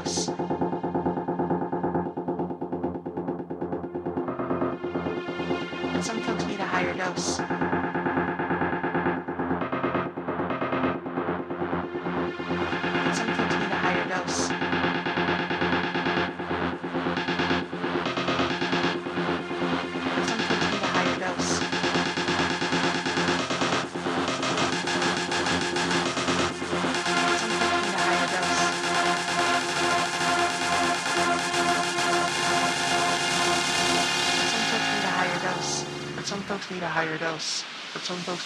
house.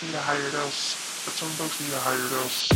Need a higher dose, but some folks need a higher dose.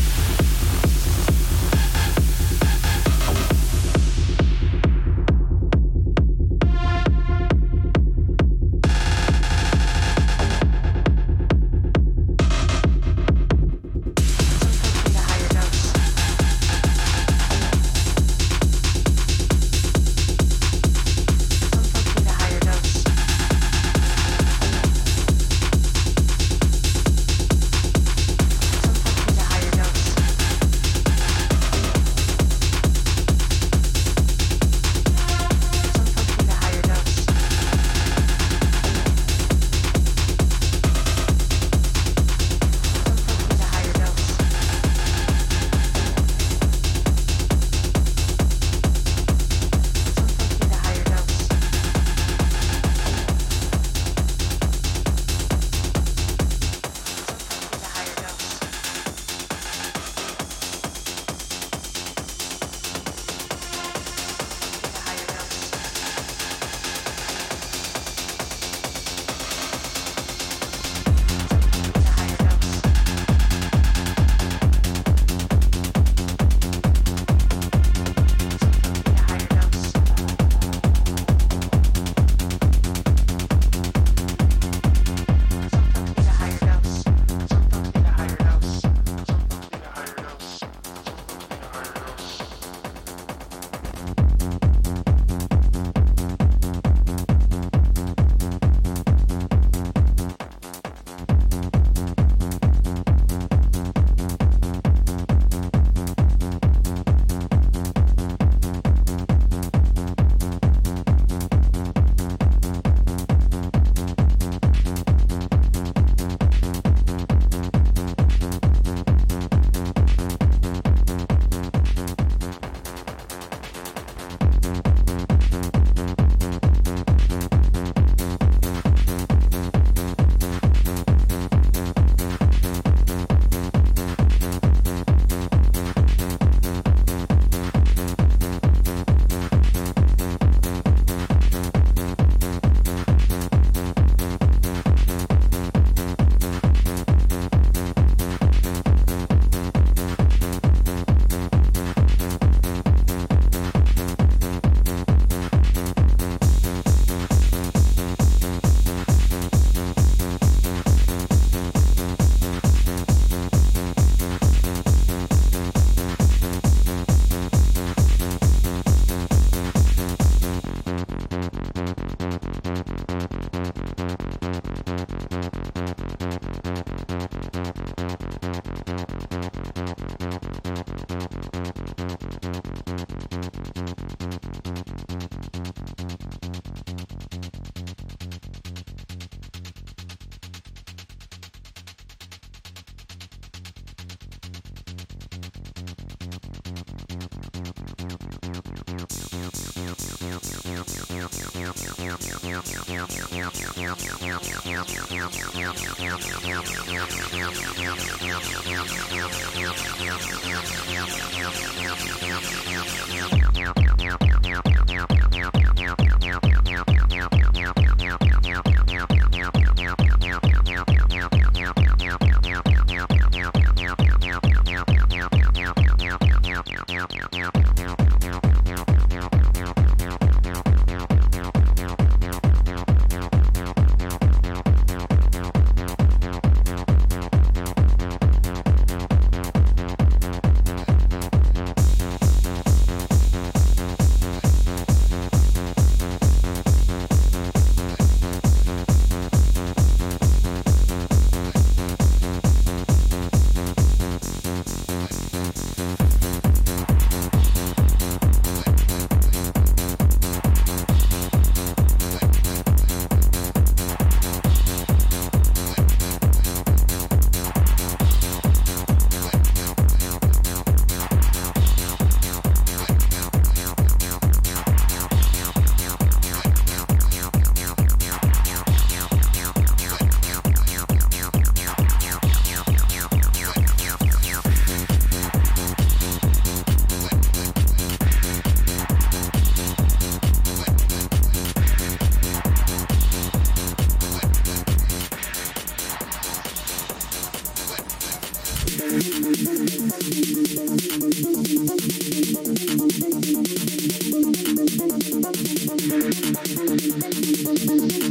Thank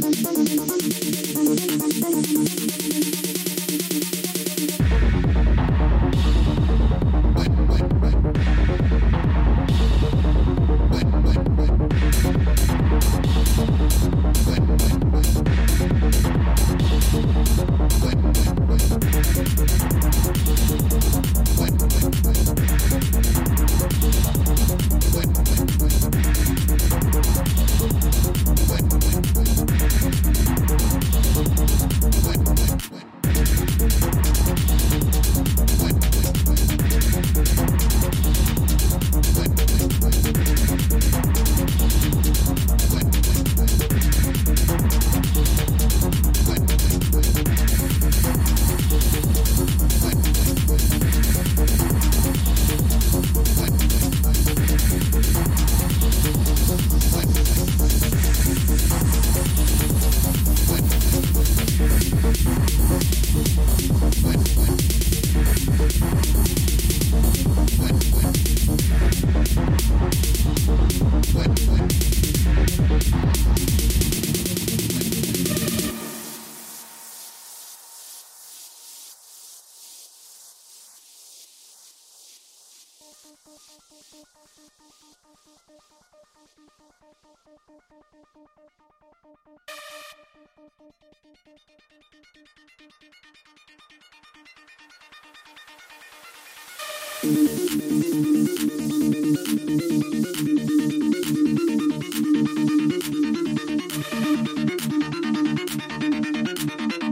you. Thank you.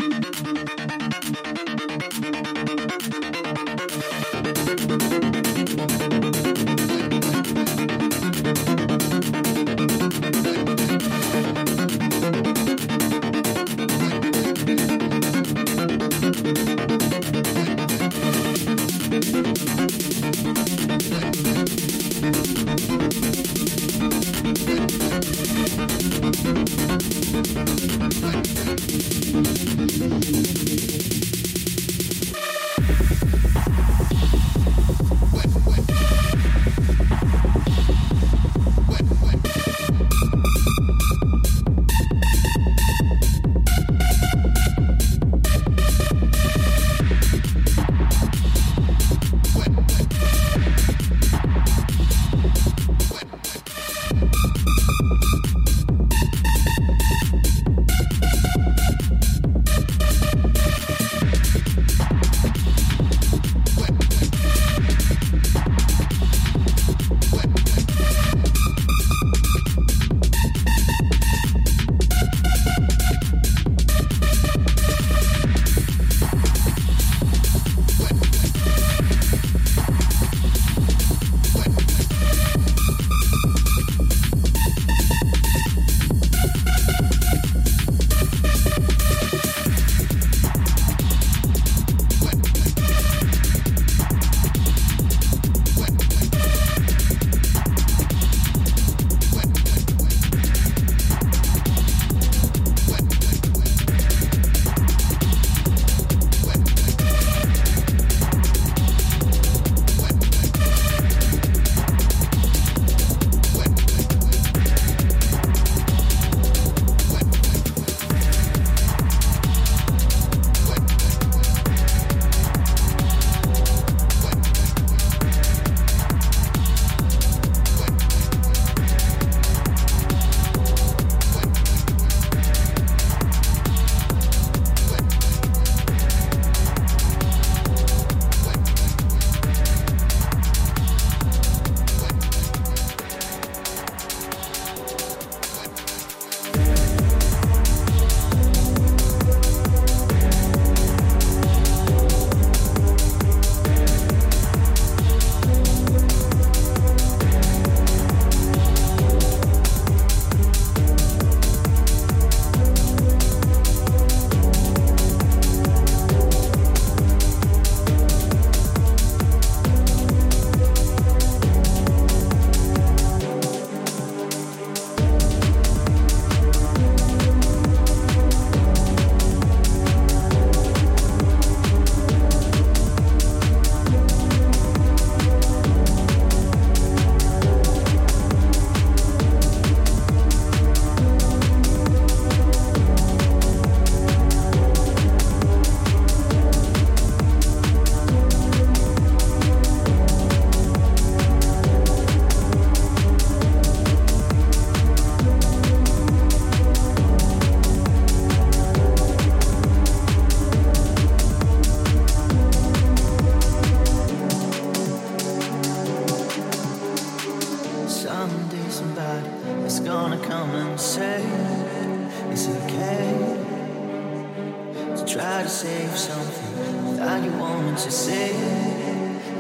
Save something that you wanted to say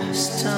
as time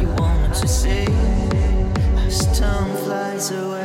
you wanted to say as time flies away.